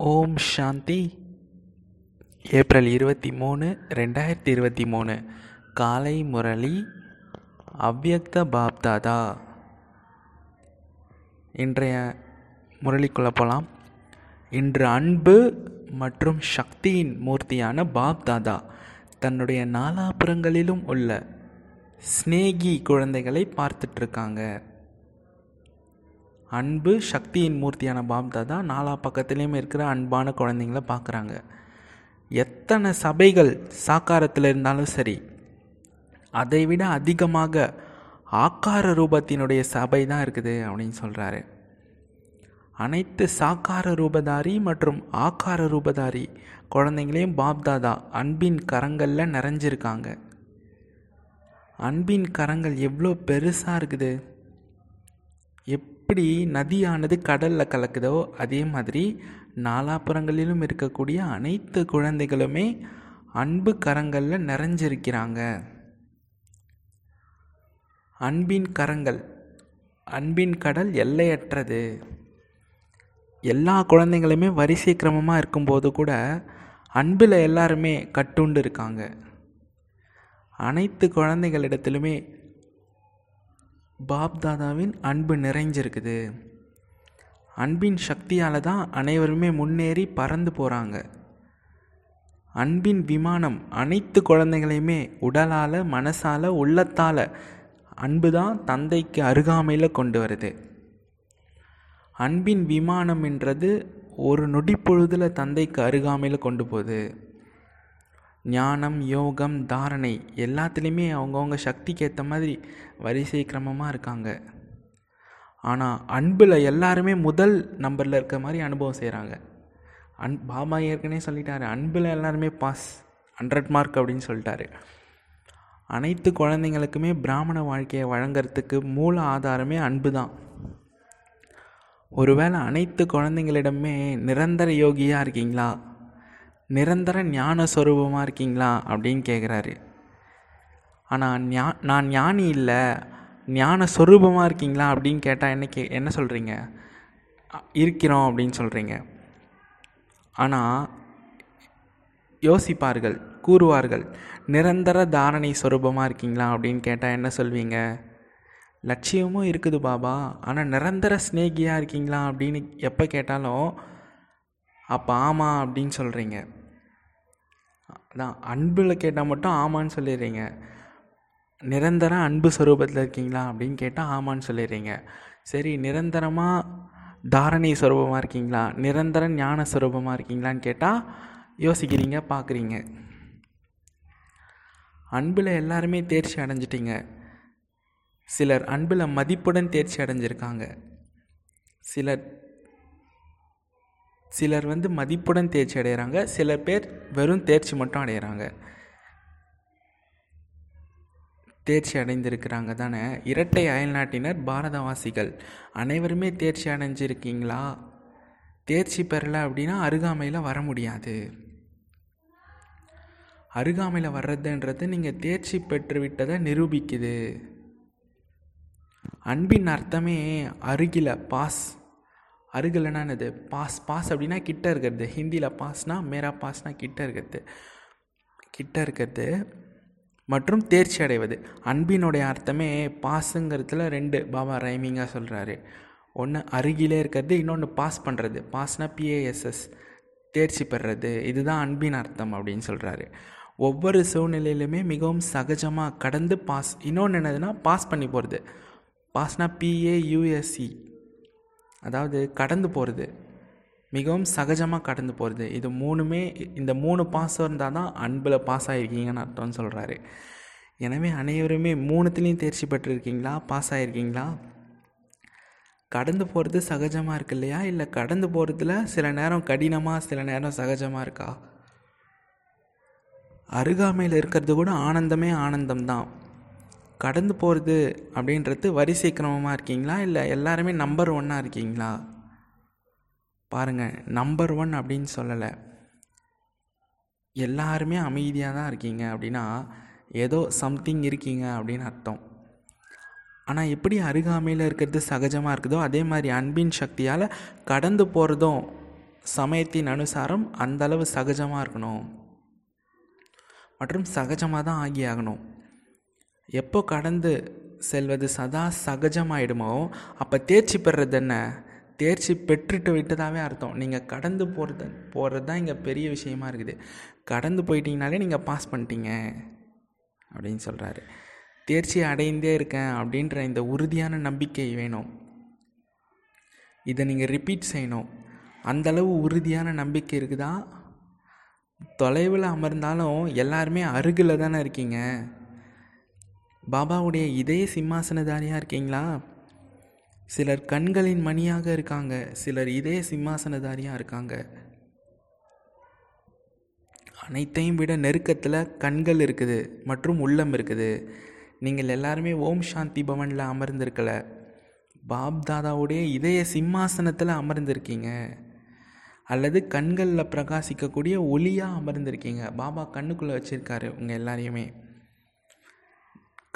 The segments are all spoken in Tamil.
ஓம் சாந்தி. ஏப்ரல் இருபத்தி மூணு ரெண்டாயிரத்தி இருபத்தி மூணு காலை முரளி அவ்யக்த பாப்தாதா. இன்றைய முரளிக்குள்ளே போகலாம் இன்று அன்பு மற்றும் சக்தியின் மூர்த்தியான பாப்தாதா தன்னுடைய நாலாபுறங்களிலும் உள்ள ஸ்னேகி குழந்தைகளை பார்த்துட்ருக்காங்க. அன்பு சக்தியின் மூர்த்தியான பாப்தாதா நாலா பக்கத்துலேயும் இருக்கிற அன்பான குழந்தைங்கள பார்க்குறாங்க. எத்தனை சபைகள் சாக்காரத்தில் இருந்தாலும் சரி அதை விட அதிகமாக ஆக்கார ரூபத்தினுடைய சபை தான் இருக்குது அப்படின்னு சொல்கிறாரு அனைத்து சாக்கார ரூபதாரி மற்றும் ஆக்கார ரூபதாரி குழந்தைங்களையும் பாப்தாதா அன்பின் கரங்களில் நிறைஞ்சிருக்காங்க. அன்பின் கரங்கள் எவ்வளோ பெருசாக இருக்குது? எப்படி நதியானது கடலில் கலக்குதோ அதே மாதிரி நாலாப்புறங்களிலும் இருக்கக்கூடிய அனைத்து குழந்தைகளுமே அன்பு கரங்களில் நிறைஞ்சிருக்கிறாங்க. அன்பின் கரங்கள் அன்பின் கடல் எல்லையற்றது. எல்லா குழந்தைங்களுமே வரிசை கிரமமாக இருக்கும்போது கூட அன்பில் எல்லாருமே கட்டுண்டு இருக்காங்க. அனைத்து குழந்தைகளிடத்திலுமே பாப்தாதாவின் அன்பு நிறைஞ்சிருக்குது. அன்பின் சக்தியால் தான் அனைவருமே முன்னேறி பறந்து போகிறாங்க அன்பின் விமானம் அனைத்து குழந்தைகளையுமே உடலால் மனசால் உள்ளத்தால் அன்பு தான் தந்தைக்கு அருகாமையில் கொண்டு வருது. அன்பின் விமானம் என்றது ஒரு நொடி பொழுதில் தந்தைக்கு அருகாமையில் கொண்டு போகுது. ஞானம் யோகம் தாரணை எல்லாத்துலேயுமே அவங்கவுங்க சக்திக்கு ஏற்ற மாதிரி வரிசை கிரமமாக இருக்காங்க. ஆனால் அன்பில் எல்லாருமே முதல் நம்பரில் இருக்க மாதிரி அனுபவம் செய்கிறாங்க அன் பாபா ஏற்கனவே சொல்லிட்டாரு அன்பில் எல்லாருமே பாஸ் ஹண்ட்ரட் மார்க் அப்படின்னு சொல்லிட்டாரு. அனைத்து குழந்தைங்களுக்குமே பிராமண வாழ்க்கையை வழங்கிறதுக்கு மூல ஆதாரமே அன்பு தான். ஒருவேளை அனைத்து குழந்தைங்களிடமே நிரந்தர யோகியாக இருக்கீங்களா? நிரந்தர ஞான ஸ்வரூபமாக இருக்கீங்களா அப்படின்னு கேட்குறாரு ஆனால் ஞா நான் ஞானி இல்லை ஞான ஸ்வரூபமாக இருக்கீங்களா அப்படின்னு கேட்டால் என்ன கே என்ன சொல்கிறீங்க இருக்கிறோம் அப்படின்னு சொல்கிறீங்க ஆனால் யோசிப்பார்கள் கூறுவார்கள் நிரந்தர தாரணை ஸ்வரூபமாக இருக்கீங்களா அப்படின்னு கேட்டால் என்ன சொல்வீங்க? லட்சியமும் இருக்குது பாபா ஆனால் நிரந்தர ஸ்னேகியாக இருக்கீங்களா அப்படின்னு எப்போ கேட்டாலும் அப்போ ஆமாம் அப்படின்னு சொல்கிறீங்க அதான் அன்பில் கேட்டால் மட்டும் ஆமான்னு சொல்லிடுறீங்க. நிரந்தர அன்பு ஸ்வரூபத்தில் இருக்கீங்களா அப்படின்னு கேட்டால் ஆமான்னு சொல்லிடுறீங்க. சரி நிரந்தரமாக தாரணை ஸ்வரூபமாக இருக்கீங்களா? நிரந்தர ஞான ஸ்வரூபமாக இருக்கீங்களான்னு கேட்டால் யோசிக்கிறீங்க பார்க்குறீங்க அன்பில் எல்லாருமே தேர்ச்சி அடைஞ்சிட்டிங்க. சிலர் அன்பில் மதிப்புடன் தேர்ச்சி அடைஞ்சிருக்காங்க. சிலர் சிலர் வந்து மதிப்புடன் தேர்ச்சி அடைகிறாங்க சில பேர் வெறும் தேர்ச்சி மட்டும் அடைகிறாங்க. தேர்ச்சி அடைந்திருக்கிறாங்க தானே? இரட்டை அயல்நாட்டினர் பாரதவாசிகள் அனைவருமே தேர்ச்சி அடைஞ்சிருக்கீங்களா? தேர்ச்சி பெறலை அப்படின்னா அருகாமையில் வர முடியாது. அருகாமையில் வர்றதுன்றது நீங்கள் தேர்ச்சி பெற்று விட்டதை நிரூபிக்குது. அன்பின் அர்த்தமே அருகில் பாஸ். அருகில்னா என்னது? பாஸ் பாஸ் அப்படின்னா கிட்ட இருக்கிறது. ஹிந்தியில் பாஸ்னால் மேரா பாஸ்னால் கிட்ட இருக்கிறது. கிட்ட இருக்கிறது மற்றும் தேர்ச்சி அடைவது. அன்பினுடைய அர்த்தமே பாஸுங்கிறதுல ரெண்டு. பாபா ரைமிங்காக சொல்கிறாரு ஒன்று அருகிலே இருக்கிறது இன்னொன்று பாஸ் பண்ணுறது பாஸ்னால் பிஏஎஸ்எஸ் தேர்ச்சி பெறுறது. இதுதான் அன்பின் அர்த்தம் அப்படின்னு சொல்கிறாரு ஒவ்வொரு சூழ்நிலையிலுமே மிகவும் சகஜமாக கடந்து பாஸ். இன்னொன்று என்னதுன்னா பாஸ் பண்ணி போகிறது பாஸ்னால் பிஏயூஎஸ்சி அதாவது கடந்து போகிறது மிகவும் சகஜமாக கடந்து போகிறது இது மூணுமே இந்த மூணு பாசம் இருந்தால் தான் அன்பில் பாஸ் ஆகிருக்கீங்கன்னு அர்த்தம்னு சொல்கிறாரு எனவே அனைவருமே மூணுத்துலேயும் தேர்ச்சி பெற்றிருக்கீங்களா? பாஸ் ஆகிருக்கீங்களா கடந்து போகிறது சகஜமாக இருக்கு இல்லையா? இல்லை கடந்து போகிறதுல சில நேரம் கடினமாக சில நேரம் சகஜமாக இருக்கா? அருகாமையில் இருக்கிறது கூட ஆனந்தமே ஆனந்தம்தான். கடந்து போகிறது அப்படின்றது வரிசை கிரமமாக இருக்கீங்களா? இல்லை எல்லாருமே நம்பர் ஒன்னாக இருக்கீங்களா? பாருங்கள் நம்பர் ஒன் அப்படின்னு சொல்லலை. எல்லாருமே அமைதியாக தான் இருக்கீங்க அப்படின்னா ஏதோ சம்திங் இருக்கீங்க அப்படின்னு அர்த்தம். ஆனால் எப்படி அருகாமையில் இருக்கிறது சகஜமாக இருக்குதோ அதே மாதிரி அன்பின் சக்தியால் கடந்து போகிறதும் சமயத்தின் அனுசாரம் அந்தளவு சகஜமாக இருக்கணும். மற்றும் சகஜமாக தான் ஆகி ஆகணும் எப்போ கடந்து செல்வது சதா சகஜமாயிடுமோ அப்போ தேர்ச்சி பெறுறது என்ன? தேர்ச்சி பெற்றுட்டு விட்டதாகவே அர்த்தம். நீங்கள் கடந்து போகிறது போகிறது தான் இங்கே பெரிய விஷயமா இருக்குது. கடந்து போயிட்டீங்கனாலே நீங்கள் பாஸ் பண்ணிட்டீங்க அப்படின்னு சொல்கிறாரு தேர்ச்சி அடைந்தே இருக்கேன் அப்படின்ற இந்த உறுதியான நம்பிக்கை வேணும். இதை நீங்கள் ரிப்பீட் செய்யணும். அந்தளவு உறுதியான நம்பிக்கை இருக்குதா? தொலைவில் அமர்ந்தாலும் எல்லாருமே அருகில் தானே இருக்கீங்க. பாபாவுடைய இதய சிம்மாசனதாரியாக இருக்கீங்களா? சிலர் கண்களின் மணியாக இருக்காங்க சிலர் இதய சிம்மாசனதாரியாக இருக்காங்க. அனைத்தையும் விட நெருக்கத்தில் கண்கள் இருக்குது மற்றும் உள்ளம் இருக்குது. நீங்கள் எல்லாருமே ஓம் சாந்தி பவனில் அமர்ந்திருக்கல. பாப் தாதாவுடைய இதய சிம்மாசனத்தில் அமர்ந்திருக்கீங்க. அல்லது கண்களில் பிரகாசிக்கக்கூடிய ஒளியாக அமர்ந்திருக்கீங்க. பாபா கண்ணுக்குள்ளே வச்சுருக்காரு உங்கள் எல்லாரையுமே.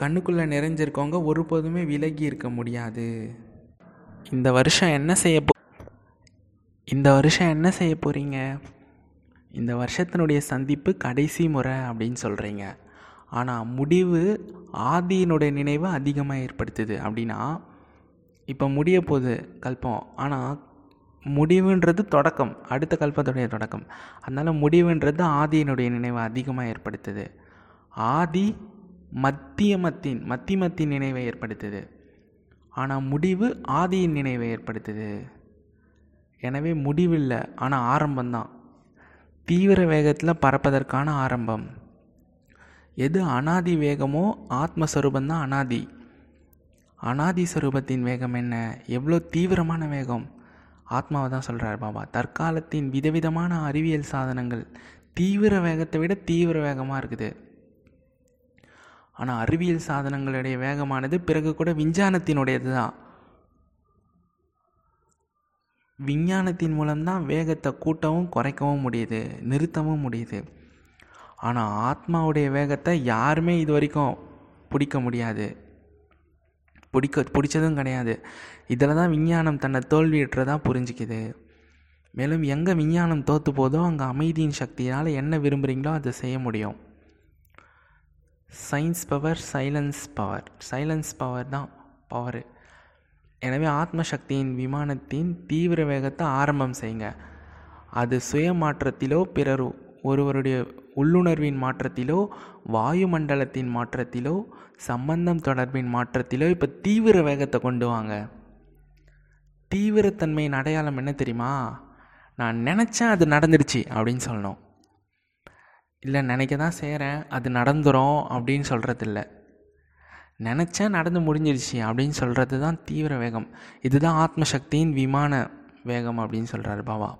கண்ணுக்குள்ளே நிறைஞ்சிருக்கவங்க ஒருபோதுமே விலகி இருக்க முடியாது. இந்த வருஷம் என்ன செய்ய போ இந்த வருஷம் என்ன செய்ய போகிறீங்க இந்த வருஷத்தினுடைய சந்திப்பு கடைசி முறை அப்படின்னு சொல்கிறீங்க ஆனால் முடிவு ஆதியினுடைய நினைவை அதிகமாக ஏற்படுத்துது அப்படின்னா இப்போ முடிய போகுது கல்பம். ஆனால் முடிவுன்றது தொடக்கம். அடுத்த கல்பத்துடைய தொடக்கம். அதனால் முடிவுன்றது ஆதியினுடைய நினைவை அதிகமாக ஏற்படுத்துது. ஆதி மத்தியமத்தின் மத்தியமத்தின் நினைவை ஏற்படுத்துது. ஆனால் முடிவு ஆதியின் நினைவை ஏற்படுத்துது. எனவே முடிவில்லை ஆனால் ஆரம்பம்தான். தீவிர வேகத்தில் பறப்பதற்கான ஆரம்பம். எது அனாதி வேகமோ ஆத்மஸ்வரூபந்தான் அனாதி. அனாதி ஸ்வரூபத்தின் வேகம் என்ன? எவ்வளோ தீவிரமான வேகம்? ஆத்மாவை தான் சொல்கிறார் பாபா. தற்காலத்தின் விதவிதமான அறிவியல் சாதனங்கள் தீவிர வேகத்தை விட தீவிர வேகமாக இருக்குது. ஆனால் அறிவியல் சாதனங்களுடைய வேகமானது பிறகு கூட விஞ்ஞானத்தினுடையது தான் விஞ்ஞானத்தின் மூலம்தான் வேகத்தை கூட்டவும் குறைக்கவும் முடியுது நிறுத்தவும் முடியுது. ஆனால் ஆத்மாவுடைய வேகத்தை யாருமே இது வரைக்கும் பிடிக்க முடியாது. பிடிக்க பிடிச்சதும் கிடையாது. இதில் தான் விஞ்ஞானம் தன்னை தோல்வியுற்றதாக புரிஞ்சிக்குது. மேலும் எங்கே விஞ்ஞானம் தோற்று போதோ அங்கே அமைதியின் சக்தியால் என்ன விரும்புகிறீங்களோ அதை செய்ய முடியும். Science power silence power silence power தான் பவரு எனவே ஆத்மசக்தியின் விமானத்தின் தீவிர வேகத்தை ஆரம்பம் செய்யுங்க. அது சுய மாற்றத்திலோ பிறர் ஒருவருடைய உள்ளுணர்வின் மாற்றத்திலோ வாயுமண்டலத்தின் மாற்றத்திலோ சம்பந்தம் தொடர்பின் மாற்றத்திலோ இப்போ தீவிர வேகத்தை கொண்டு வாங்க. தீவிரத்தன்மையின் அடையாளம் என்ன தெரியுமா? நான் நினச்சேன் அது நடந்துடுச்சு அப்படின்னு சொல்லணும். இல்லை நினைக்க தான் செய்கிறேன் அது நடந்துடும் அப்படின்னு சொல்கிறது இல்லை நினச்சேன் நடந்து முடிஞ்சிருச்சு அப்படின்னு சொல்கிறது தான் தீவிர வேகம். இதுதான் ஆத்மசக்தியின் விமான வேகம் அப்படின்னு சொல்கிறாரு பாபா.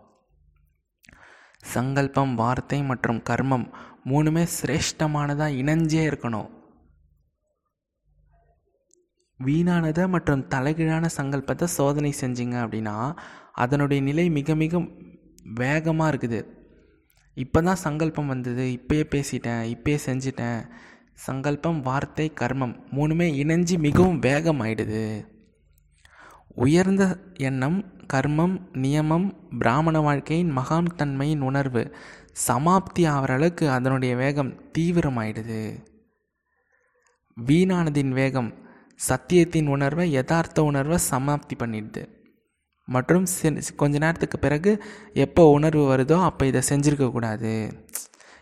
சங்கல்பம் வார்த்தை மற்றும் கர்மம் மூணுமே சிரேஷ்டமானதாக இணைஞ்சே இருக்கணும். வீணானதை மற்றும் தலைகீழான சங்கல்பத்தை சோதனை செஞ்சீங்க அப்படின்னா அதனுடைய நிலை மிக மிக வேகமாக இருக்குது. இப்போ தான் சங்கல்பம் வந்தது. இப்பயே பேசிட்டேன். இப்பயே செஞ்சிட்டேன். சங்கல்பம் வார்த்தை கர்மம் மூணுமே இணைஞ்சு மிகவும் வேகமாயிடுது. உயர்ந்த எண்ணம் கர்மம் நியமம் பிராமண வாழ்க்கையின் மகாம் தன்மையின் உணர்வு சமாப்தி ஆகிற அளவுக்கு அதனுடைய வேகம் தீவிரமாயிடுது. வீணானதின் வேகம் சத்தியத்தின் உணர்வை யதார்த்த உணர்வை சமாப்தி பண்ணிடுது. மற்றும் கொஞ்ச நேரத்துக்கு பிறகு எப்போ உணர்வு வருதோ அப்போ இதை செஞ்சுருக்கக்கூடாது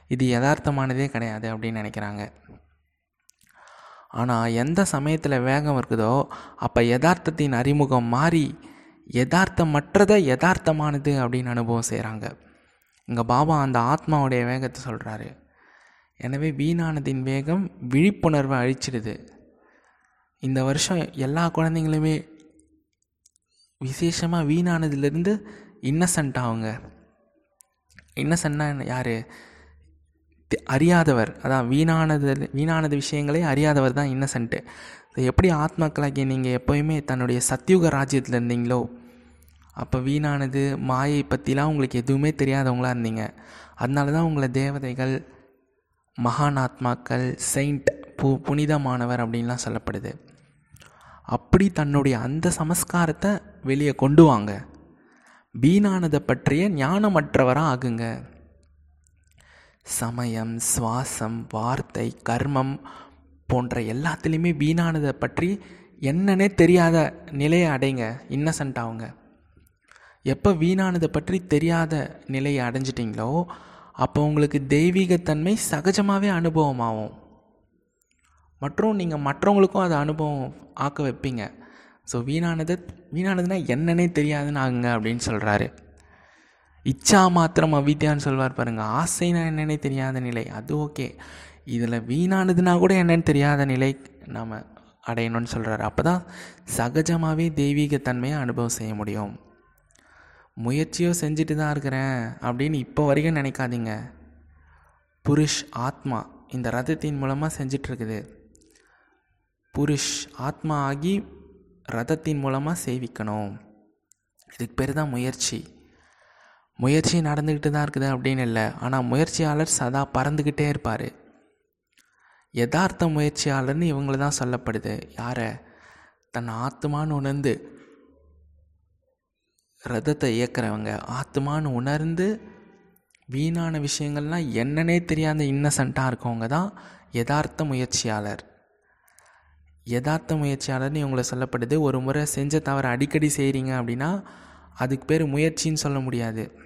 இது யதார்த்தமானதே கிடையாது அப்படின்னு நினைக்கிறாங்க. ஆனால் எந்த சமயத்தில் வேகம் இருக்குதோ அப்போ யதார்த்தத்தின் அறிமுகம் மாறி யதார்த்தமற்றதை யதார்த்தமானது அப்படின்னு அனுபவம் செய்கிறாங்க இங்கே பாபா அந்த ஆத்மாவுடைய வேகத்தை சொல்கிறாரு எனவே வீணானதின் வேகம் விழிப்புணர்வை அழிச்சிடுது. இந்த வருஷம் எல்லா குழந்தைங்களுமே விசேஷமாக வீணானதுலேருந்து இன்னசென்ட் அவங்க இன்னசென்ட்னா யார்? அறியாதவர். அதான் வீணானது வீணானது விஷயங்களே அறியாதவர் தான் இன்னசென்ட்டு எப்படி ஆத்மாக்களாகிய நீங்கள் எப்போயுமே தன்னுடைய சத்தியுக ராஜ்யத்தில் இருந்தீங்களோ அப்போ வீணானது மாயை பற்றிலாம் உங்களுக்கு எதுவுமே தெரியாதவங்களாக இருந்தீங்க. அதனால தான் உங்களை தேவதைகள் மகானாத்மாக்கள் செயிண்ட் பு புனிதமானவர் அப்படின்லாம் சொல்லப்படுது. அப்படி தன்னுடைய அந்த சமஸ்காரத்தை வெளியே கொண்டு வாங்க. வீணானதை பற்றிய ஞானமற்றவராக ஆகுங்க. சமயம் சுவாசம் வார்த்தை கர்மம் போன்ற எல்லாத்துலேயுமே வீணானதை பற்றி என்னன்னே தெரியாத நிலையை அடைங்க. இன்னசென்ட் ஆகுங்க எப்போ வீணானதை பற்றி தெரியாத நிலையை அடைஞ்சிட்டிங்களோ அப்போ உங்களுக்கு தெய்வீகத்தன்மை சகஜமாகவே அனுபவமாகும். மற்றும் நீங்கள் மற்றவங்களுக்கும் அதை அனுபவம் ஆக்க வைப்பீங்க. ஸோ வீணானது வீணானதுன்னா என்னன்னே தெரியாதுன்னு ஆகுங்க அப்படின்னு சொல்கிறாரு இச்சா மாத்திரம் அவித்யான்னு சொல்வார் பாருங்கள் ஆசைனா என்னன்னே தெரியாத நிலை. அது ஓகே. இதில் வீணானதுன்னா கூட என்னன்னு தெரியாத நிலை நாம் அடையணும்னு சொல்கிறாரு அப்போ தான் சகஜமாகவே தெய்வீகத்தன்மையை அனுபவம் செய்ய முடியும். முயற்சியோ செஞ்சுட்டு தான் இருக்கிறேன் அப்படின்னு இப்போ வரைக்கும் நினைக்காதீங்க. புருஷ் ஆத்மா இந்த ரதத்தின் மூலமாக செஞ்சிட்ருக்குது புருஷ் ஆத்மா ஆகி ரதத்தின் மூலமாக சேவிக்கணும். இதுக்கு பேர் தான் முயற்சி. முயற்சி நடந்துக்கிட்டு தான் இருக்குது அப்படின்னு இல்லை. ஆனால் முயற்சியாளர் சதா பறந்துக்கிட்டே இருப்பார். யதார்த்த முயற்சியாளர்னு இவங்கள தான் சொல்லப்படுது. யாரை? தன் ஆத்மான்னு உணர்ந்து ரதத்தை இயக்கிறவங்க. ஆத்மான்னு உணர்ந்து வீணான விஷயங்கள்லாம் என்னன்னே தெரியாத இன்னசென்ட்டாக இருக்கவங்க தான் யதார்த்த முயற்சியாளர். யதார்த்த முயற்சியாளர்னு இவங்களை சொல்லப்படுது. ஒரு முறை செஞ்ச தவிர அடிக்கடி செய்கிறீங்க அப்படின்னா அதுக்கு பேர் முயற்சின்னு சொல்ல முடியாது.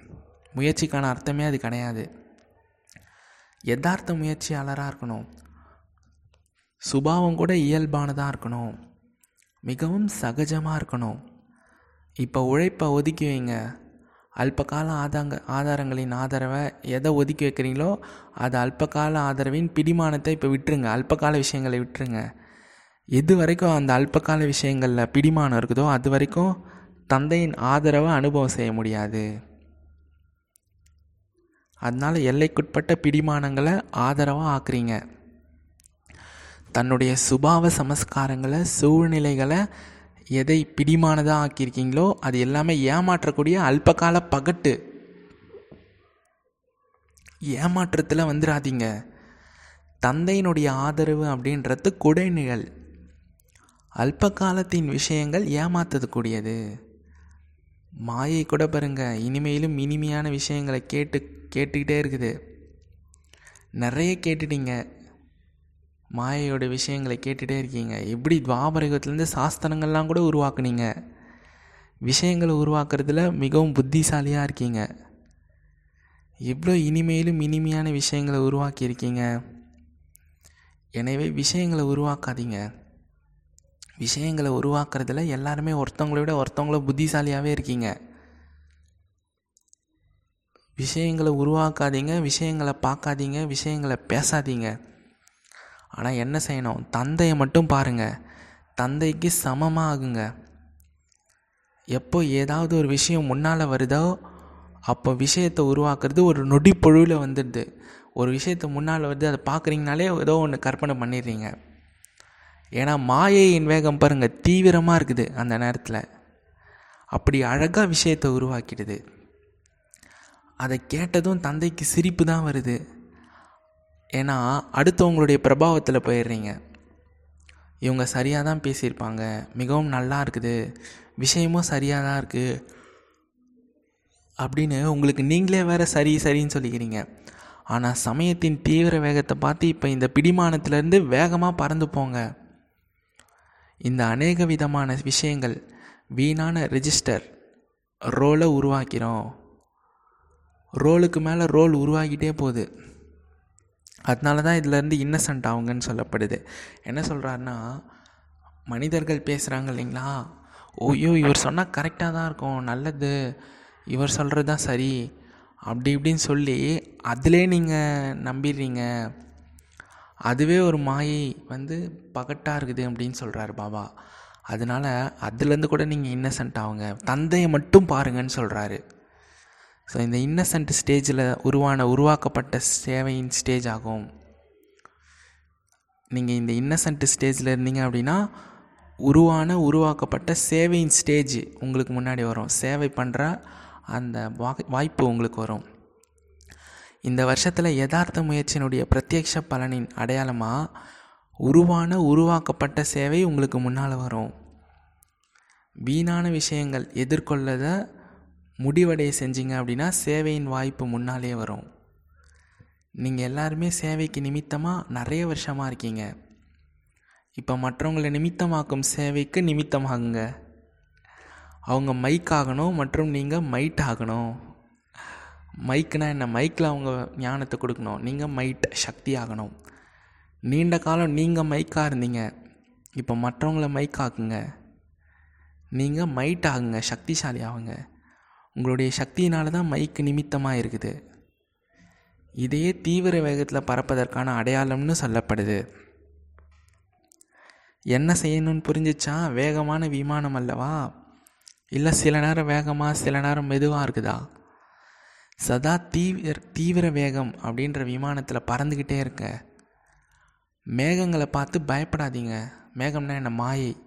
முயற்சிக்கான அர்த்தமே அது கிடையாது. யதார்த்த முயற்சியாளராக இருக்கணும். சுபாவம் கூட இயல்பானதாக இருக்கணும். மிகவும் சகஜமாக இருக்கணும். இப்போ உழைப்பை ஒதுக்கி வைங்க. அல்பகால ஆதாங்க ஆதாரங்களின் ஆதரவை எதை ஒதுக்கி வைக்கிறீங்களோ அது அல்பகால ஆதரவின் பிடிமானத்தை இப்போ விட்டுருங்க. அல்பகால விஷயங்களை விட்டுருங்க. எது வரைக்கும் அந்த அல்பகால விஷயங்களில் பிடிமானம் இருக்குதோ அது வரைக்கும் தந்தையின் ஆதரவை அனுபவம் செய்ய முடியாது. அதனால் எல்லைக்குட்பட்ட பிடிமானங்களை ஆதரவாக ஆக்குறீங்க. தன்னுடைய சுபாவ சமஸ்காரங்களை சூழ்நிலைகளை எதை பிடிமானதாக ஆக்கியிருக்கீங்களோ அது எல்லாமே ஏமாற்றக்கூடிய அல்பகால பகட்டு. ஏமாற்றத்தில் வந்துடாதீங்க தந்தையினுடைய ஆதரவு அப்படின்றது குடைநிழல். அல்ப காலத்தின் விஷயங்கள் ஏமாத்ததுக்கூடியது. மாயை கூட பாருங்க இனிமையிலும் இனிமையான விஷயங்களை கேட்டு கேட்டுக்கிட்டே இருக்குது. நிறைய கேட்டுட்டீங்க. மாயையோட விஷயங்களை கேட்டுகிட்டே இருக்கீங்க. எப்படி துவாபரகத்துலேருந்து சாஸ்திரங்கள்லாம் கூட உருவாக்குனீங்க? விஷயங்களை உருவாக்குறதுல மிகவும் புத்திசாலியாக இருக்கீங்க. எவ்வளோ இனிமையிலும் இனிமையான விஷயங்களை உருவாக்கியிருக்கீங்க? எனவே விஷயங்களை உருவாக்காதீங்க. விஷயங்களை உருவாக்குறதுல எல்லாருமே ஒருத்தவங்கள விட ஒருத்தவங்கள புத்திசாலியாகவே இருக்கீங்க. விஷயங்களை உருவாக்காதீங்க விஷயங்களை பார்க்காதீங்க விஷயங்களை பேசாதீங்க. ஆனால் என்ன செய்யணும்? தந்தையை மட்டும் பாருங்கள் தந்தைக்கு சமமாக ஆகுங்க எப்போ ஏதாவது ஒரு விஷயம் முன்னால் வருதோ அப்போ விஷயத்தை உருவாக்குறது ஒரு நொடி பொழுவில் வந்துடுது. ஒரு விஷயத்தை முன்னால் வருது அதை பார்க்குறீங்கனாலே ஏதோ ஒன்று கற்பனை பண்ணிடுறீங்க. ஏன்னா மாயையின் வேகம் பாருங்கள் தீவிரமாக இருக்குது அந்த நேரத்தில். அப்படி அழகாக விஷயத்தை உருவாக்கிடுது. அதை கேட்டதும் தந்தைக்கு சிரிப்பு தான் வருது. ஏன்னா அடுத்தவங்களுடைய பிரபாவத்தில் போயிடுறீங்க. இவங்க சரியாக தான் பேசியிருப்பாங்க. மிகவும் நல்லா இருக்குது. விஷயமும் சரியாக தான் இருக்குது அப்படின்னு உங்களுக்கு நீங்களே வேறு சரி சரின்னு சொல்லிக்கிறீங்க. ஆனால் சமயத்தின் தீவிர வேகத்தை பார்த்து இப்போ இந்த பிடிமானத்திலேருந்து வேகமாக பறந்து போங்க. இந்த அநேக விதமான விஷயங்கள் வீணான ரெஜிஸ்டர் ரோலை உருவாக்கிறோம். ரோலுக்கு மேலே ரோல் உருவாகிட்டே போகுது. அதனால தான் இதிலேருந்து இன்னசென்ட் ஆகுங்கன்னு சொல்லப்படுது. என்ன சொல்கிறாருன்னா மனிதர்கள் பேசுகிறாங்க இல்லைங்களா? ஓய்யோ இவர் சொன்னால் கரெக்டாக தான் இருக்கும் நல்லது இவர் சொல்கிறது தான் சரி அப்படி இப்படின்னு சொல்லி அதிலே நீங்கள் நம்பிடுறீங்க. அதுவே ஒரு மாயை வந்து பகட்டாக இருக்குது அப்படின்னு சொல்கிறாரு பாபா. அதனால் அதுலேருந்து கூட நீங்கள் இன்னசென்ட் ஆகுங்க தந்தையை மட்டும் பாருங்கன்னு சொல்கிறாரு ஸோ இந்த இன்னசென்ட் ஸ்டேஜில் உருவான உருவாக்கப்பட்ட சேவையின் ஸ்டேஜ் ஆகும். நீங்கள் இந்த இன்னசென்ட் ஸ்டேஜில் இருந்தீங்க அப்படின்னா உருவான உருவாக்கப்பட்ட சேவையின் ஸ்டேஜ் உங்களுக்கு முன்னாடி வரும். சேவை பண்ணுற அந்த வாய்ப்பு உங்களுக்கு வரும். இந்த வருஷத்தில் யதார்த்த முயற்சியினுடைய பிரத்யக்ஷ பலனின் அடையாளமாக உருவான உருவாக்கப்பட்ட சேவை உங்களுக்கு முன்னால் வரும். வீணான விஷயங்கள் எதிர்கொள்ளத முடிவடைய செஞ்சீங்க அப்படின்னா சேவையின் வாய்ப்பு முன்னாலே வரும். நீங்கள் எல்லாருமே சேவைக்கு நிமித்தமாக நிறைய வருஷமாக இருக்கீங்க. இப்போ மற்றவங்களை நிமித்தமாக்கும் சேவைக்கு நிமித்தமாகுங்க. அவங்க மைக் ஆகணும் மற்றும் நீங்கள் மைட் ஆகணும். மைக்குனா என்ன? மைக்கில் அவங்க ஞானத்தை கொடுக்கணும். நீங்கள் மைட் சக்தி ஆகணும் நீண்ட காலம் நீங்கள் மைக்காக இருந்தீங்க. இப்போ மற்றவங்கள மைக் ஆக்குங்க. நீங்கள் மைட் ஆகுங்க சக்திசாலி ஆகுங்க. உங்களுடைய சக்தியினால தான் மைக்கு நிமித்தமாக இருக்குது. இதையே தீவிர வேகத்தில் பறப்பதற்கான அடையாளம்னு சொல்லப்படுது. என்ன செய்யணும்னு புரிஞ்சிச்சா? வேகமான விமானம் அல்லவா? இல்லை சில நேரம் வேகமாக சில நேரம் மெதுவாக இருக்குதா? சதா தீவிர தீவிர வேகம் அப்படின்ற விமானத்தில் பறந்துக்கிட்டே இருக்க. மேகங்களை பார்த்து பயப்படாதீங்க. மேகம்னா என்ன? மாயை.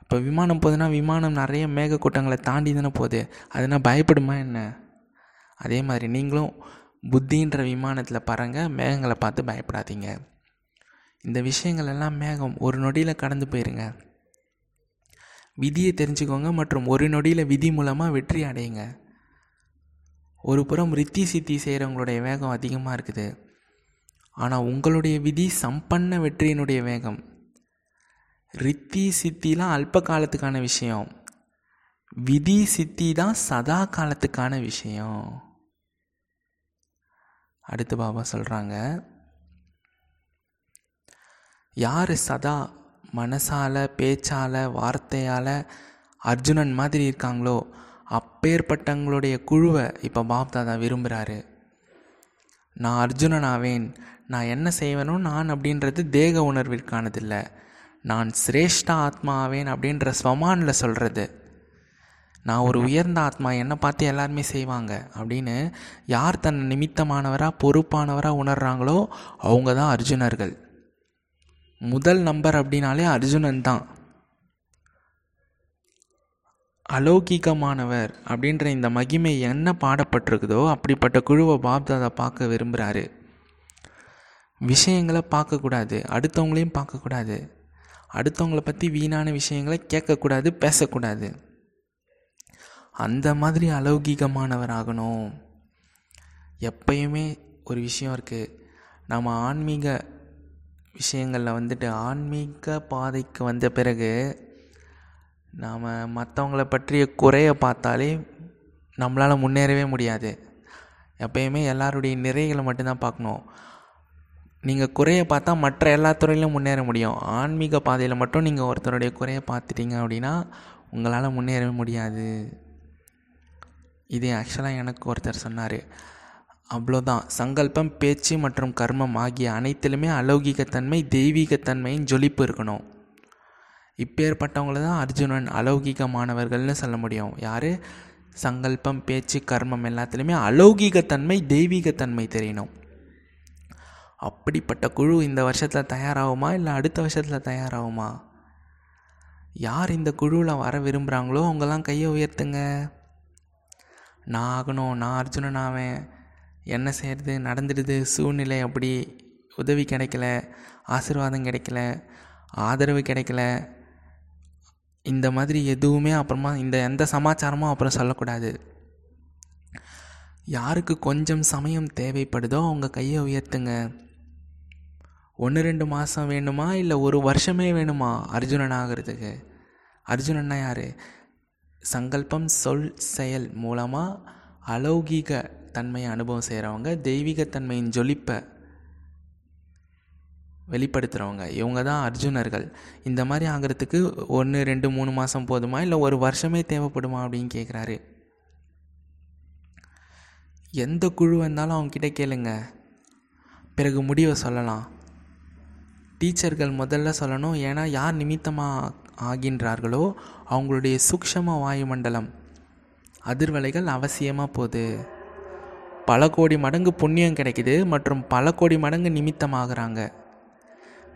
இப்போ விமானம் போகுதுன்னா விமானம் நிறைய மேகக்கூட்டங்களை தாண்டி தானே போகுது. அதுனா பயப்படுமா என்ன? அதே மாதிரி நீங்களும் புத்தின்ற விமானத்தில் பறங்க மேகங்களை பார்த்து பயப்படாதீங்க. இந்த விஷயங்கள் எல்லாம் மேகம் ஒரு நொடியில் கடந்து போயிருங்க. விதியை தெரிஞ்சுக்கோங்க மற்றும் ஒரு நொடியில் விதி மூலமாக வெற்றி அடையுங்க. ஒரு புறம் ரித்தி சித்தி செய்கிறவங்களுடைய வேகம் அதிகமாக இருக்குது. ஆனால் உங்களுடைய விதி சம்பன்ன வெற்றியினுடைய வேகம். ரித்தி சித்திலாம் அல்ப காலத்துக்கான விஷயம். விதி சித்தி தான் சதா காலத்துக்கான விஷயம். அடுத்து பாபா சொல்கிறாங்க யார் சதா மனசால் பேச்சால் வார்த்தையால் அர்ஜுனன் மாதிரி இருக்காங்களோ அப்பேற்பட்டவங்களுடைய குழுவை இப்போ பாப்தாதா விரும்புகிறாரு நான் அர்ஜுனன் ஆவேன். நான் என்ன செய்வேனோ நான் அப்படின்றது தேக உணர்விற்கானதில்லை நான் சிரேஷ்ட ஆத்மா ஆவேன் அப்படின்ற ஸ்வமானில் சொல்கிறது நான் ஒரு உயர்ந்த ஆத்மா என்னை பார்த்து எல்லாருமே செய்வாங்க அப்படின்னு யார் தன்னை நிமித்தமானவராக பொறுப்பானவராக உணர்கிறாங்களோ அவங்க தான் அர்ஜுனர்கள். முதல் நம்பர் அப்படின்னாலே அர்ஜுனன் தான். அலௌகிகமானவர் அப்படின்ற இந்த மகிமை என்ன பாடப்பட்டிருக்குதோ அப்படிப்பட்ட குழுவை பாப்தாதா பார்க்க விரும்புகிறாரு விஷயங்களை பார்க்கக்கூடாது அடுத்தவங்களையும் பார்க்கக்கூடாது. அடுத்தவங்களை பற்றி வீணான விஷயங்களை கேட்கக்கூடாது பேசக்கூடாது. அந்த மாதிரி அலௌகீகமானவர் ஆகணும். எப்பயுமே ஒரு விஷயம் இருக்குது நம்ம ஆன்மீக விஷயங்களில் வந்துட்டு ஆன்மீக பாதைக்கு வந்த பிறகு நாம் மற்றவங்கள பற்றிய குறையை பார்த்தாலே நம்மளால் முன்னேறவே முடியாது. எப்பயுமே எல்லாருடைய நிறைகளை மட்டும்தான் பார்க்கணும். நீங்கள் குறையை பார்த்தா மற்ற எல்லா துறையிலும் முன்னேற முடியும். ஆன்மீக பாதையில் மட்டும் நீங்கள் ஒருத்தருடைய குறைய பார்த்துட்டீங்க அப்படின்னா உங்களால் முன்னேறவே முடியாது. இது ஆக்சுவலாக எனக்கு ஒருத்தர் சொன்னார். அவ்வளோதான் சங்கல்பம் பேச்சு மற்றும் கர்மம் ஆகிய அனைத்திலுமே அலௌகிகத்தன்மை தெய்வீகத்தன்மையின் ஜொலிப்பு இருக்கணும். இப்பேற்பட்டவங்கள தான் அர்ஜுனன் அலௌகிகமானவர்கள்னு சொல்ல முடியும். யார்? சங்கல்பம் பேச்சு கர்மம் எல்லாத்துலேயுமே அலௌகிகத்தன்மை தெய்வீகத்தன்மை தெரியணும். அப்படிப்பட்ட குழு இந்த வருஷத்தில் தயாராகுமா இல்லை அடுத்த வருஷத்தில் தயாராகுமா? யார் இந்த குழுவில் வர விரும்புகிறாங்களோ அவங்கெல்லாம் கையை உயர்த்துங்க. நான் ஆகணும் நான் அர்ஜுனன் ஆவேன். என்ன செய்கிறது நடந்துடுது. சூழ்நிலை அப்படி. உதவி கிடைக்கல. ஆசீர்வாதம் கிடைக்கல. ஆதரவு கிடைக்கல. இந்த மாதிரி எதுவுமே அப்புறமா இந்த எந்த சமாச்சாரமும் அப்புறம் சொல்லக்கூடாது. யாருக்கு கொஞ்சம் சமயம் தேவைப்படுதோ அவங்க கையை உயர்த்துங்க. ஒன்று ரெண்டு மாதம் வேணுமா? இல்லை ஒரு வருஷமே வேணுமா அர்ஜுனன் ஆகிறதுக்கு அர்ஜுனன்னா யார்? சங்கல்பம் சொல் செயல் மூலமாக அலௌகீக தன்மையை அனுபவம் செய்கிறவங்க தெய்வீகத்தன்மையின் ஜொலிப்பை வெளிப்படுத்துகிறவங்க இவங்க தான் அர்ஜுனர்கள். இந்த மாதிரி ஆகிறதுக்கு ஒன்று ரெண்டு மூணு மாதம் போதுமா? இல்லை ஒரு வருஷமே தேவைப்படுமா அப்படின்னு கேட்குறாரு எந்த குழு வந்தாலும் அவங்கக்கிட்ட கேளுங்க. பிறகு முடிவை சொல்லலாம். டீச்சர்கள் முதல்ல சொல்லணும். ஏன்னா யார் நிமித்தமாக ஆகின்றார்களோ அவங்களுடைய சூக்ஷம வாயுமண்டலம் அதிர்வலைகள் அவசியமாக போகுது. பல கோடி மடங்கு புண்ணியம் கிடைக்குது மற்றும் பல கோடி மடங்கு நிமித்தமாகறாங்க.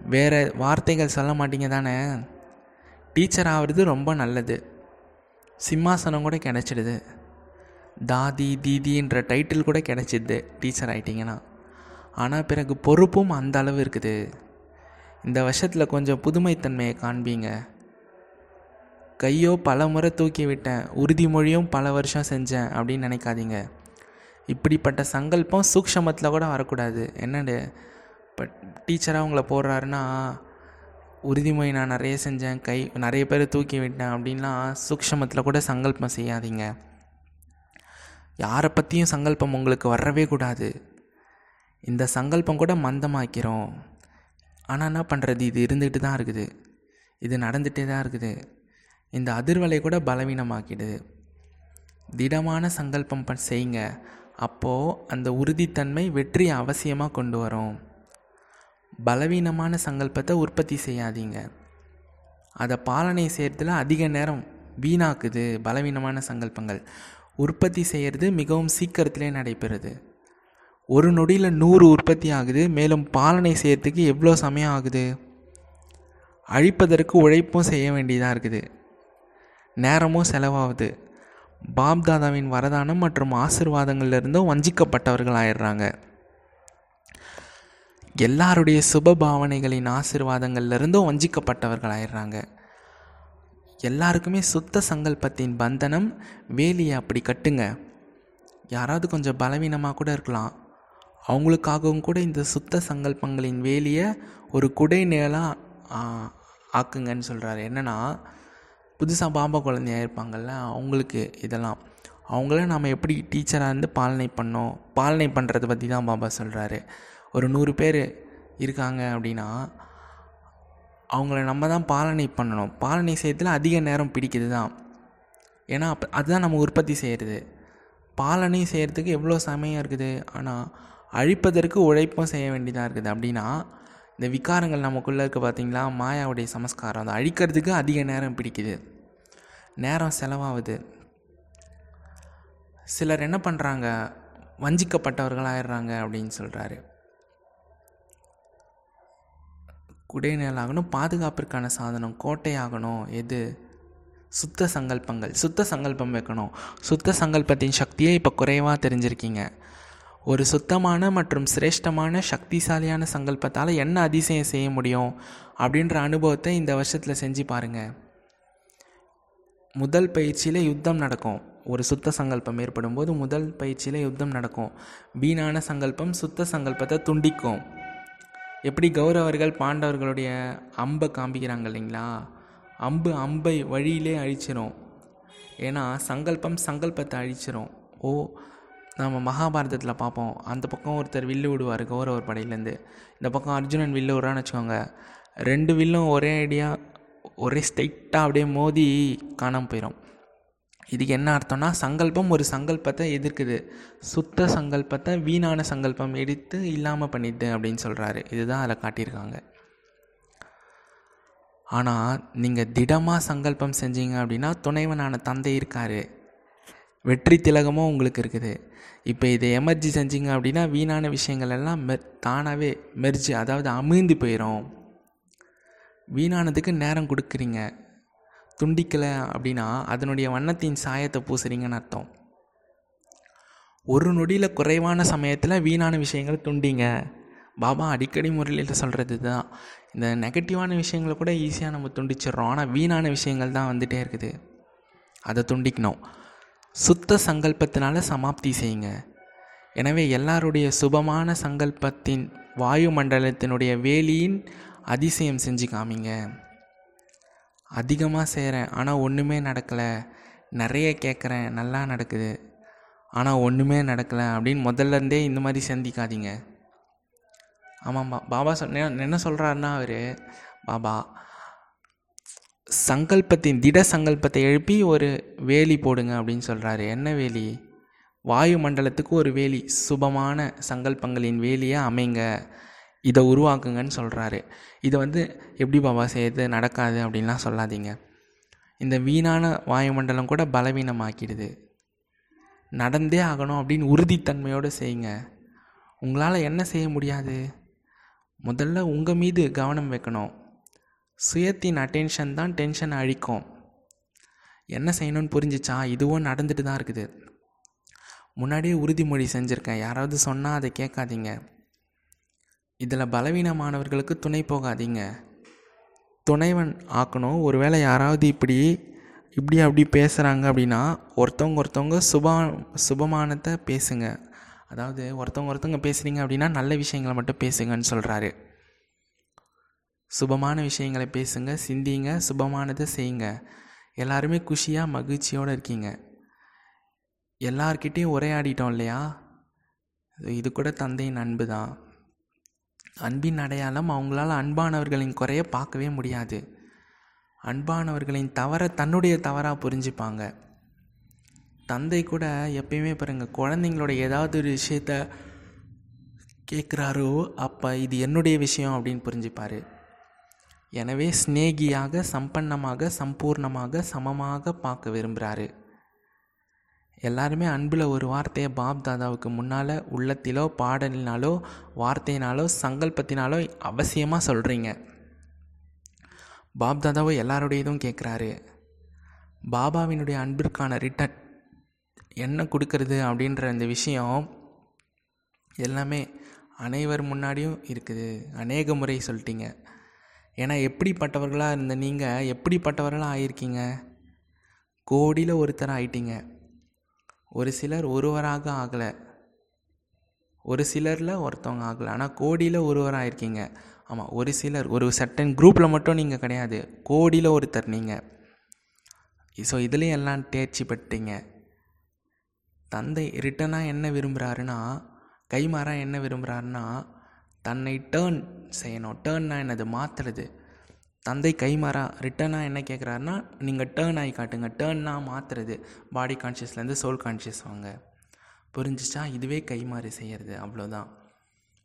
வேறு வார்த்தைகள் சொல்ல மாட்டீங்க தானே? டீச்சர் ஆகிறது ரொம்ப நல்லது. சிம்மாசனம் கூட கிடச்சிடுது. தாதி தீதின்ற டைட்டில் கூட கிடச்சிடுது டீச்சர் ஆகிட்டிங்கன்னா ஆனால் பிறகு பொறுப்பும் அந்த அளவு இருக்குது. இந்த வருஷத்தில் கொஞ்சம் புதுமைத்தன்மையை காண்பீங்க. கையோ பல முறை தூக்கி விட்டேன். உறுதிமொழியும் பல வருஷம் செஞ்சேன் அப்படின்னு நினைக்காதீங்க. இப்படிப்பட்ட சங்கல்பம் சூக்ஷமத்தில் கூட வரக்கூடாது. என்னடு இப்போ டீச்சராக அவங்கள போடுறாருன்னா உறுதிமொழி நான் நிறைய செஞ்சேன் கை நிறைய பேர் தூக்கி விட்டேன் அப்படின்லாம் சூக்ஷமத்தில் கூட சங்கல்பம் செய்யாதீங்க. யாரை பற்றியும் சங்கல்பம் உங்களுக்கு வரவே கூடாது. இந்த சங்கல்பம் கூட மந்தமாக்கிறோம். ஆனால் என்ன பண்ணுறது இது இருந்துகிட்டு தான் இருக்குது. இது நடந்துகிட்டே தான் இருக்குது. இந்த அதிர்வலை கூட பலவீனமாக்கிடுது திடமான சங்கல்பம் செய்யுங்க. அப்போது அந்த உறுதித்தன்மை வெற்றியை அவசியமாக கொண்டு வரும். பலவீனமான சங்கல்பத்தை உற்பத்தி செய்யாதீங்க. அதை பாலனை செய்கிறதுல அதிக நேரம் வீணாக்குது பலவீனமான சங்கல்பங்கள். உற்பத்தி செய்கிறது மிகவும் சீக்கிரத்திலே நடைபெறுது. ஒரு நொடியில் நூறு உற்பத்தி ஆகுது மேலும் பாலனை செய்கிறதுக்கு எவ்வளோ சமயம் ஆகுது? அழிப்பதற்கு உழைப்பும் செய்ய வேண்டியதாக இருக்குது. நேரமும் செலவாகுது. பாப்தாதாவின் வரதானம் மற்றும் ஆசிர்வாதங்கள்லேருந்தும் வஞ்சிக்கப்பட்டவர்கள் ஆயிடுறாங்க. எல்லாருடைய சுப பாவனைகளின் ஆசிர்வாதங்கள்லேருந்தும் வஞ்சிக்கப்பட்டவர்கள் ஆயிடுறாங்க எல்லாருக்குமே சுத்த சங்கல்பத்தின் பந்தனம் வேலியை அப்படி கட்டுங்க. யாராவது கொஞ்சம் பலவீனமாக கூட இருக்கலாம். அவங்களுக்காகவும் கூட இந்த சுத்த சங்கல்பங்களின் வேலியை ஒரு குடை நிழலாக ஆக்குங்கன்னு சொல்கிறாரு என்னென்னா புதுசாக பாம்பா குழந்தையாக இருப்பாங்கள்ல அவங்களுக்கு இதெல்லாம். அவங்கள நம்ம எப்படி டீச்சராக இருந்து பாலனை பண்ணோம்? பாலனை பண்ணுறதை பற்றி தான் பாபா சொல்கிறாரு ஒரு நூறு பேர் இருக்காங்க அப்படின்னா அவங்கள நம்ம தான் பாலனை பண்ணணும். பாலனை செய்யறதுல அதிக நேரம் பிடிக்குது தான். ஏன்னா அப்போ அதுதான் நம்ம உற்பத்தி செய்கிறது பாலனை செய்கிறதுக்கு எவ்வளோ சமயம் இருக்குது? ஆனால் அழிப்பதற்கு உழைப்பும் செய்ய வேண்டியதாக இருக்குது. அப்படின்னா இந்த விகாரங்கள் நமக்குள்ளே இருக்க பார்த்திங்களா? மாயாவுடைய சமஸ்காரம். அதை அழிக்கிறதுக்கு அதிக நேரம் பிடிக்குது. நேரம் செலவாகுது. சிலர் என்ன பண்ணுறாங்க வஞ்சிக்கப்பட்டவர்களாகிடுறாங்க அப்படின்னு சொல்கிறாரு குடைநிழலாகணும் பாதுகாப்பிற்கான சாதனம் கோட்டையாகணும் எது? சுத்த சங்கல்பங்கள். சுத்த சங்கல்பம் வைக்கணும். சுத்த சங்கல்பத்தின் சக்தியை இப்போ குறைவாக தெரிஞ்சிருக்கீங்க. ஒரு சுத்தமான மற்றும் சிரேஷ்டமான சக்திசாலியான சங்கல்பத்தால் என்ன அதிசயம் செய்ய முடியும் அப்படின்ற அனுபவத்தை இந்த வருஷத்தில் செஞ்சு பாருங்கள் முதல் பயிற்சியில் யுத்தம் நடக்கும். ஒரு சுத்த சங்கல்பம் ஏற்படும் போது முதல் பயிற்சியில் யுத்தம் நடக்கும். வீணான சங்கல்பம் சுத்த சங்கல்பத்தை துண்டிக்கும். எப்படி கௌரவர்கள் பாண்டவர்களுடைய அம்பை காமிக்கிறாங்க இல்லைங்களா? அம்பு அம்பை வழியிலே அழிச்சிரும். ஏன்னா சங்கல்பம் சங்கல்பத்தை அழிச்சிரும். ஓ நம்ம மகாபாரதத்தில் பார்ப்போம். அந்த பக்கம் ஒருத்தர் வில்லு விடுவார் கௌரவர் படையிலேருந்து இந்த பக்கம் அர்ஜுனன் வில்லு விடுறான்னு வச்சுக்கோங்க. ரெண்டு வில்லும் ஒரே ஐடியா ஒரே ஸ்ட்ரைட்டாக அப்படியே மோதி காணாமல் போயிடும் இதுக்கு என்ன அர்த்தம்னா சங்கல்பம் ஒரு சங்கல்பத்தை எதிர்க்குது. சுத்த சங்கல்பத்தை வீணான சங்கல்பம் எடுத்து இல்லாமல் பண்ணிட்டு அப்படின்னு சொல்கிறாரு இதுதான் அதில் காட்டியிருக்காங்க. ஆனால் நீங்கள் திடமாக சங்கல்பம் செஞ்சீங்க அப்படின்னா துணைவனான தந்தை இருக்கார். வெற்றி திலகமும் உங்களுக்கு இருக்குது. இப்போ இதை எமர்ஜி செஞ்சீங்க அப்படின்னா வீணான விஷயங்கள் எல்லாம் மெர் தானாகவே மெர்ஜி அதாவது அமிழ்ந்து போயிடும் வீணானதுக்கு நேரம் கொடுக்குறீங்க. துண்டிக்கலை அப்படின்னா அதனுடைய வண்ணத்தின் சாயத்தை பூசுறீங்கன்னு அர்த்தம். ஒரு நொடியில் குறைவான சமயத்தில் வீணான விஷயங்களை துண்டிங்க. பாபா அடிக்கடி முறையில் சொல்கிறது தான் இந்த நெகட்டிவான விஷயங்களை கூட ஈஸியாக நம்ம துண்டிச்சிடுறோம். ஆனால் வீணான விஷயங்கள் தான் வந்துகிட்டே இருக்குது. அதை துண்டிக்கணும். சுத்த சங்கல்பத்தினால சமாப்தி செய்யுங்க. எனவே எல்லாருடைய சுபமான சங்கல்பத்தின் வாயு மண்டலத்தினுடைய வேலியின் அதிசயம் செஞ்சு காமிங்க. அதிகமாக செய்கிறேன் ஆனால் ஒன்றுமே நடக்கலை. நிறைய கேட்குறேன் நல்லா நடக்குது. ஆனால் ஒன்றுமே நடக்கலை அப்படின்னு முதல்ல இருந்தே இந்த மாதிரி சந்திக்காதீங்க. ஆமாம்மா பாபா சொன்ன என்ன சொல்கிறாருன்னா அவர் பாபா சங்கல்பத்தின் திட சங்கல்பத்தை எழுப்பி ஒரு வேலி போடுங்க அப்படின்னு சொல்கிறாரு என்ன வேலி? வாயு மண்டலத்துக்கு ஒரு வேலி. சுபமான சங்கல்பங்களின் வேலியை அமைங்க. இதை உருவாக்குங்கன்னு சொல்கிறாரு இதை வந்து எப்படி பாபா செய்யுது நடக்காது அப்படின்லாம் சொல்லாதீங்க. இந்த வீணான வாயுமண்டலம் கூட பலவீனமாக்கிடுது. நடந்தே ஆகணும் அப்படின்னு உறுதித்தன்மையோடு செய்யுங்க. உங்களால் என்ன செய்ய முடியாது? முதல்ல உங்கள் மீது கவனம் வைக்கணும். சுயத்தின் அட்டென்ஷன் தான் டென்ஷனை அழிக்கும். என்ன செய்யணும்னு புரிஞ்சிச்சா? இதுவும் நடந்துட்டு தான் இருக்குது. முன்னாடியே உறுதிமொழி செஞ்சுருக்கேன். யாராவது சொன்னால் அதை கேட்காதீங்க. இதில் பலவீனமானவர்களுக்கு துணை போகாதீங்க. துணைவன் ஆக்கணும். ஒருவேளை யாராவது இப்படி இப்படி அப்படி பேசுகிறாங்க அப்படின்னா ஒருத்தவங்க ஒருத்தவங்க சுபா சுபமானத்தை பேசுங்க. அதாவது ஒருத்தவங்க ஒருத்தவங்க பேசுகிறீங்க அப்படின்னா நல்ல விஷயங்களை மட்டும் பேசுங்கன்னு சொல்கிறாரு சுபமான விஷயங்களை பேசுங்க சிந்திங்க சுபமானதை செய்யுங்க. எல்லாருமே குஷியாக மகிழ்ச்சியோடு இருக்கீங்க. எல்லார்கிட்டேயும் உரையாடிட்டோம் இல்லையா? இது கூட தந்தையின் அன்பு தான் அன்பின் அடையாளம் அவங்களால் அன்பானவர்களின் குறைய பார்க்கவே முடியாது. அன்பானவர்களின் தவறை தன்னுடைய தவறாக புரிஞ்சுப்பாங்க. தந்தை கூட எப்பயுமே பாருங்கள் குழந்தைங்களோட ஏதாவது ஒரு விஷயத்த கேட்குறாரோ அப்போ இது என்னுடைய விஷயம் அப்படின்னு புரிஞ்சுப்பார். எனவே ஸ்நேகியாக சம்பன்னமாக சம்பூர்ணமாக சமமாக பார்க்க விரும்புகிறாரு எல்லாருமே அன்பில் ஒரு வார்த்தையை பாப் தாதாவுக்கு முன்னால் உள்ளத்திலோ பாடலினாலோ வார்த்தையினாலோ சங்கல்பத்தினாலோ அவசியமாக சொல்கிறீங்க பாப் தாதாவோ எல்லாருடையதும் கேட்குறாரு பாபாவினுடைய அன்பிற்கான ரிட்டர்ன் என்ன கொடுக்கறது அப்படின்ற இந்த விஷயம் எல்லாமே அனைவர் முன்னாடியும் இருக்குது. அநேக முறை சொல்லிட்டீங்க. ஏன்னா எப்படிப்பட்டவர்களாக இருந்த நீங்கள் எப்படிப்பட்டவர்களாக ஆகியிருக்கீங்க கோடியில் ஒருத்தர் ஆயிட்டீங்க. ஒரு சிலர் ஒருவராக ஆகலை. ஒரு சிலரில் ஒருத்தவங்க ஆகலை. ஆனால் கோடியில் ஒருவராக இருக்கீங்க ஆமாம் ஒரு சிலர் ஒரு சர்டன் குரூப்பில் மட்டும் நீங்கள் கிடையாது. கோடியில் ஒருத்தர் நீங்கள் ஸோ இதுலேயும் எல்லாம் தேர்ச்சி பெற்றீங்க. தந்தை ரிட்டனாக என்ன விரும்புகிறாருன்னா கைமாறாக என்ன விரும்புகிறாருன்னா தன்னை டேர்ன் செய்யணும். டேர்ன்னா என்னது? மாற்றுறது தந்தை கைமாறா ரிட்டனாக என்ன கேட்குறாருன்னா நீங்கள் டேர்ன் ஆகி காட்டுங்க. டேர்ன்னா மாற்றுறது பாடி கான்ஷியஸ்லேருந்து சோல் கான்ஷியஸ் வாங்க. புரிஞ்சிச்சா? இதுவே கைமாறி செய்கிறது அவ்வளோதான்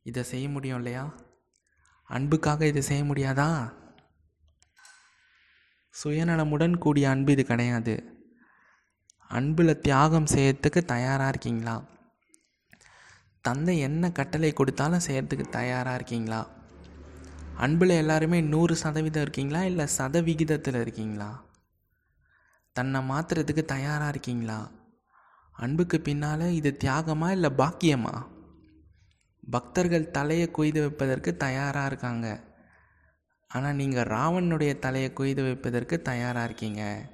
இதை செய்ய முடியும் இல்லையா? அன்புக்காக இதை செய்ய முடியாதா? சுயநலமுடன் கூடிய அன்பு இது கிடையாது. அன்பில் தியாகம் செய்யறதுக்கு தயாராக இருக்கீங்களா? தந்தை என்ன கட்டளை கொடுத்தாலும் செய்யறதுக்கு தயாராக இருக்கீங்களா? அன்பில் எல்லாருமே நூறு சதவீதம் இருக்கீங்களா? இல்லை சதவிகிதத்தில் இருக்கீங்களா? தன்னை மாற்றுறதுக்கு தயாராக இருக்கீங்களா? அன்புக்கு பின்னால் இது தியாகமா இல்லை பாக்கியமா? பக்தர்கள் தலையை கொய்து வைப்பதற்கு தயாராக இருக்காங்க. ஆனால் நீங்கள் ராவனுடைய தலையை கொய்து வைப்பதற்கு தயாராக இருக்கீங்க.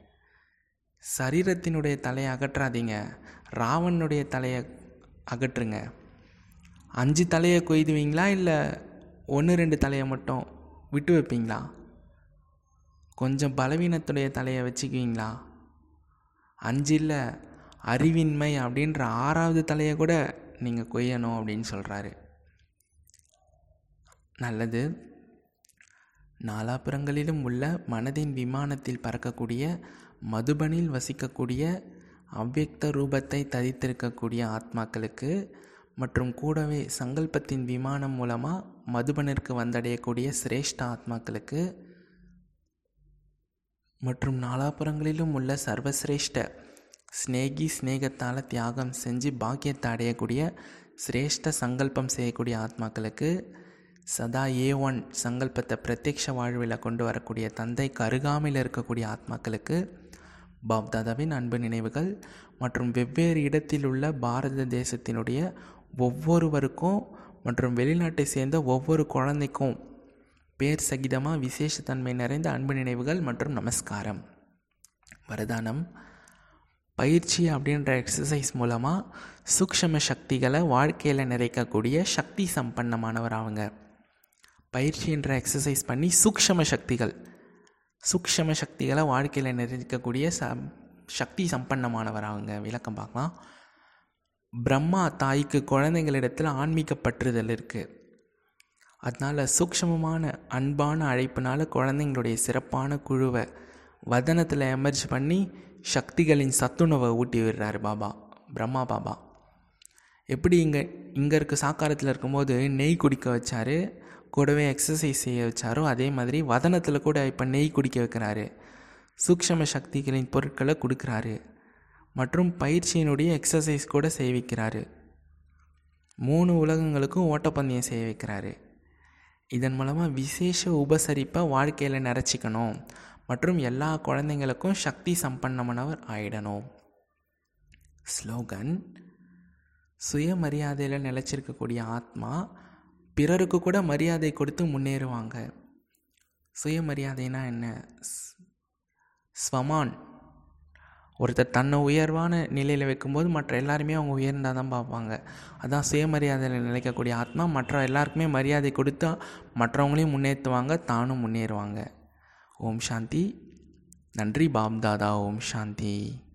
சரீரத்தினுடைய தலையை அகற்றாதீங்க. ராவனுடைய தலையை அகற்றுங்க. அஞ்சு தலையை கொய்துவீங்களா? இல்லை ஒன்று ரெண்டு தலையை மட்டும் விட்டு வைப்பீங்களா? கொஞ்சம் பலவீனத்துடைய தலையை வச்சுக்குவீங்களா? அஞ்சு இல்லை அறிவின்மை அப்படின்ற ஆறாவது தலையை கூட நீங்கள் கொய்யணும் அப்படின்னு சொல்கிறாரு நல்லது. நாலாபுறங்களிலும் உள்ள மனதின் விமானத்தில் பறக்கக்கூடிய மதுபனில் வசிக்கக்கூடிய அவ்வக்த ரூபத்தை ததித்திருக்கக்கூடிய ஆத்மாக்களுக்கு மற்றும் கூடவே சங்கல்பத்தின் விமானம் மூலமாக மதுபனிற்கு வந்தடையக்கூடிய சிரேஷ்ட ஆத்மாக்களுக்கு மற்றும் நாலாபுறங்களிலும் உள்ள சர்வசிரேஷ்ட ஸ்நேகி ஸ்நேகத்தால் தியாகம் செஞ்சு பாக்கியத்தை அடையக்கூடிய சிரேஷ்ட சங்கல்பம் செய்யக்கூடிய ஆத்மாக்களுக்கு சதா ஏ ஒன் சங்கல்பத்தை பிரத்யக்ஷ வாழ்வில் கொண்டு வரக்கூடிய தந்தை கருகாமையில் இருக்கக்கூடிய ஆத்மாக்களுக்கு பாப்தாதாவின் அன்பு நினைவுகள் மற்றும் வெவ்வேறு இடத்தில் உள்ள பாரத தேசத்தினுடைய ஒவ்வொருவருக்கும் மற்றும் வெளிநாட்டை சேர்ந்த ஒவ்வொரு குழந்தைக்கும் பேர் சகிதமாக விசேஷத்தன்மை நிறைந்த அன்பு நினைவுகள் மற்றும் நமஸ்காரம். வரதானம். பயிற்சி அப்படின்ற எக்ஸசைஸ் மூலமாக சூக்ஷம சக்திகளை வாழ்க்கையில் நிறைக்கக்கூடிய சக்தி சம்பன்னமானவர் அவங்க. பயிற்சின்ற எக்ஸசைஸ் பண்ணி சூக்ஷம சக்திகள். சூக்ஷம சக்திகளை வாழ்க்கையில் நிறைக்கக்கூடிய ச சக்தி சம்பன்னமானவர் அவங்க. விளக்கம் பார்க்கலாம். பிரம்மா தாய்க்கு குழந்தைங்களிடத்தில் ஆன்மீக பற்றுதல் இருக்குது அதனால் சூக்ஷமமான அன்பான அழைப்பினால் குழந்தைங்களுடைய சிறப்பான குழுவை வதனத்தில் எமர்ஜ் பண்ணி சக்திகளின் சத்துணவை ஊட்டி விடுறாரு பாபா பிரம்மா பாபா. எப்படி இங்கே இங்கே இருக்க சாக்காரத்தில் இருக்கும்போது நெய் குடிக்க வச்சார் கூடவே எக்ஸசைஸ் செய்ய வச்சாரோ அதே மாதிரி வதனத்தில் கூட இப்போ நெய் குடிக்க வைக்கிறாரு. சூக்ஷம சக்திகளின் பொருட்களை கொடுக்குறாரு. மற்றும் பயிற்சியினுடைய எக்ஸசைஸ் கூட செய்விக்கிறாரு. மூணு உலகங்களுக்கும் ஓட்டப்பந்தயம் செய்ய வைக்கிறாரு இதன் மூலமாக விசேஷ உபசரிப்பை வாழ்க்கையில் நிறச்சிக்கணும். மற்றும் எல்லா குழந்தைங்களுக்கும் சக்தி சம்பன்னமானவர் ஆயிடணும். ஸ்லோகன் சுயமரியாதையில் நிலச்சிருக்கக்கூடிய ஆத்மா பிறருக்கு கூட மரியாதை கொடுத்து முன்னேறுவாங்க. சுயமரியாதைனா என்ன? ஸ்வமான். ஒருத்தர் தன்னை உயர்வான நிலையில் வைக்கும்போது மற்ற எல்லாருமே அவங்க உயர்ந்தால் தான் பார்ப்பாங்க. அதான் சுயமரியாதையில் நிலைக்கக்கூடிய ஆத்மா. மற்ற எல்லாருக்குமே மரியாதை கொடுத்தா மற்றவங்களையும் முன்னேற்றுவாங்க தானும் முன்னேறுவாங்க. ஓம் சாந்தி. நன்றி பாப் தாதா ஓம் சாந்தி.